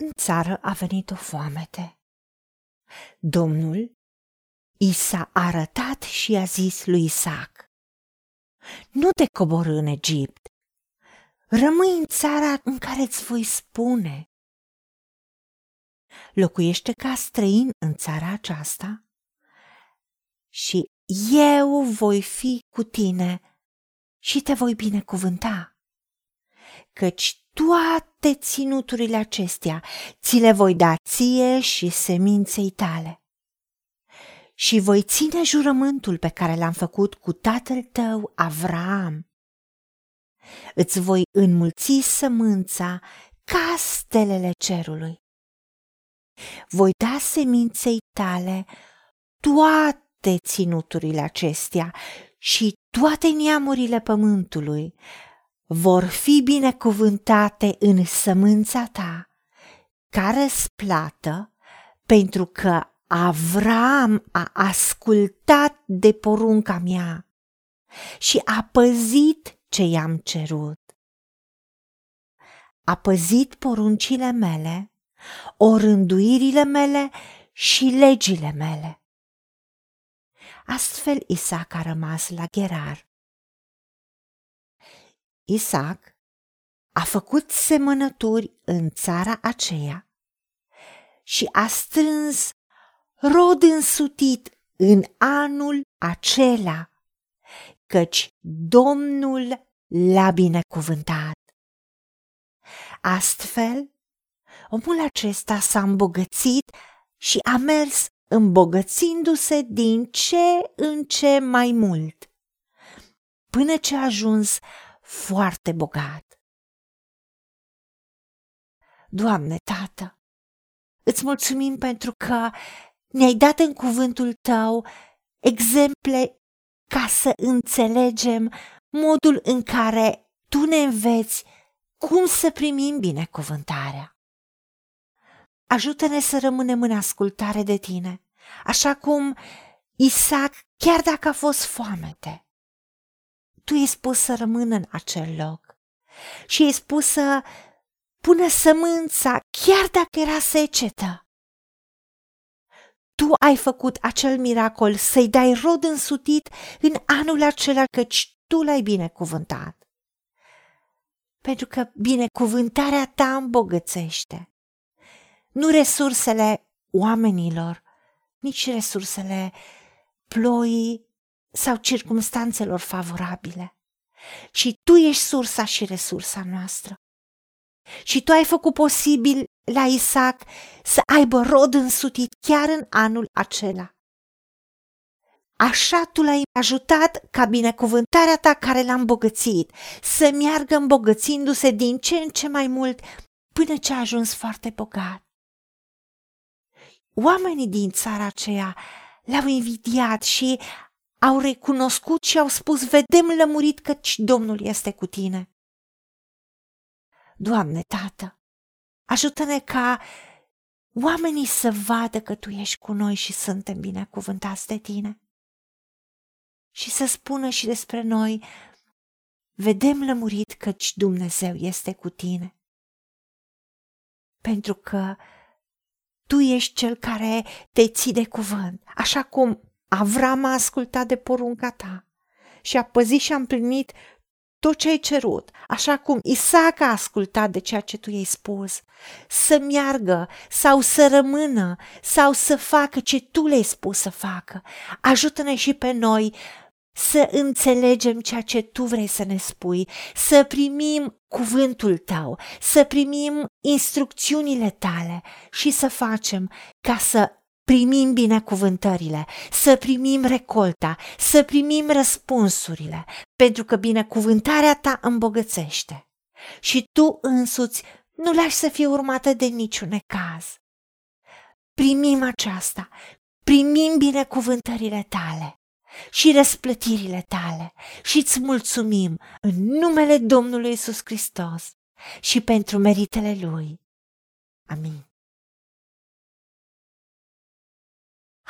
în țară a venit o foamete. Domnul i s-a arătat și a zis lui Isaac, Nu te coborâ în Egipt, rămâi în țara în care îți voi spune. Locuiește ca străin în țara aceasta și eu voi fi cu tine și te voi binecuvânta, căci toate ținuturile acestea ți le voi da ție și seminței tale. Și voi ține jurământul pe care l-am făcut cu tatăl tău, Avraam. Îți voi înmulți sămânța ca stelele cerului. Voi da seminței tale toate ținuturile acestea și toate neamurile pământului vor fi binecuvântate în sămânța ta, ca răsplată, pentru că Avram a ascultat de porunca mea și a păzit ce i-am cerut. A păzit poruncile mele, orânduirile mele și legile mele. Astfel Isaac a rămas la Gerar Isaac a făcut semănături în țara aceea și a strâns rod însutit în anul acela, căci Domnul l-a binecuvântat. Astfel, omul acesta s-a îmbogățit și a mers îmbogățindu-se din ce în ce mai mult, până ce a ajuns foarte bogat. Doamne, Tată, îți mulțumim pentru că ne-ai dat în cuvântul Tău exemple ca să înțelegem modul în care Tu ne înveți cum să primim binecuvântarea. Ajută-ne să rămânem în ascultare de Tine, așa cum Isaac, chiar dacă a fost foamete, tu i-ai spus să rămână în acel loc și i-ai spus să pună sămânța chiar dacă era secetă. Tu ai făcut acel miracol să-i dai rod însutit în anul acela căci tu l-ai binecuvântat. Pentru că binecuvântarea ta îmbogățește. Nu resursele oamenilor, nici resursele ploii sau circumstanțelor favorabile, ci Tu ești sursa și resursa noastră. Și Tu ai făcut posibil la Isaac să aibă rod însutit chiar în anul acela. Așa tu l-ai ajutat ca binecuvântarea ta care l-a îmbogățit să meargă îmbogățindu-se din ce în ce mai mult până ce a ajuns foarte bogat. Oamenii din țara aceea l-au invidiat și au recunoscut și au spus, vedem lămurit căci Domnul este cu tine. Doamne, Tată, ajută-ne ca oamenii să vadă că Tu ești cu noi și suntem binecuvântați de Tine. Și să spună și despre noi, vedem lămurit căci Dumnezeu este cu tine. Pentru că Tu ești cel care te ții de cuvânt, așa cum Avram a ascultat de porunca ta și a păzit și a împlinit tot ce ai cerut, așa cum Isaac a ascultat de ceea ce tu i-ai spus, să meargă sau să rămână sau să facă ce tu le-ai spus să facă. Ajută-ne și pe noi să înțelegem ceea ce tu vrei să ne spui, să primim cuvântul tău, să primim instrucțiunile tale și să facem ca să primim binecuvântările, să primim recolta, să primim răspunsurile, pentru că binecuvântarea ta îmbogățește. Și tu însuți nu lași să fie urmată de niciun caz. Primim aceasta, primim binecuvântările tale și răsplătirile tale și îți mulțumim în numele Domnului Isus Hristos și pentru meritele Lui. Amin.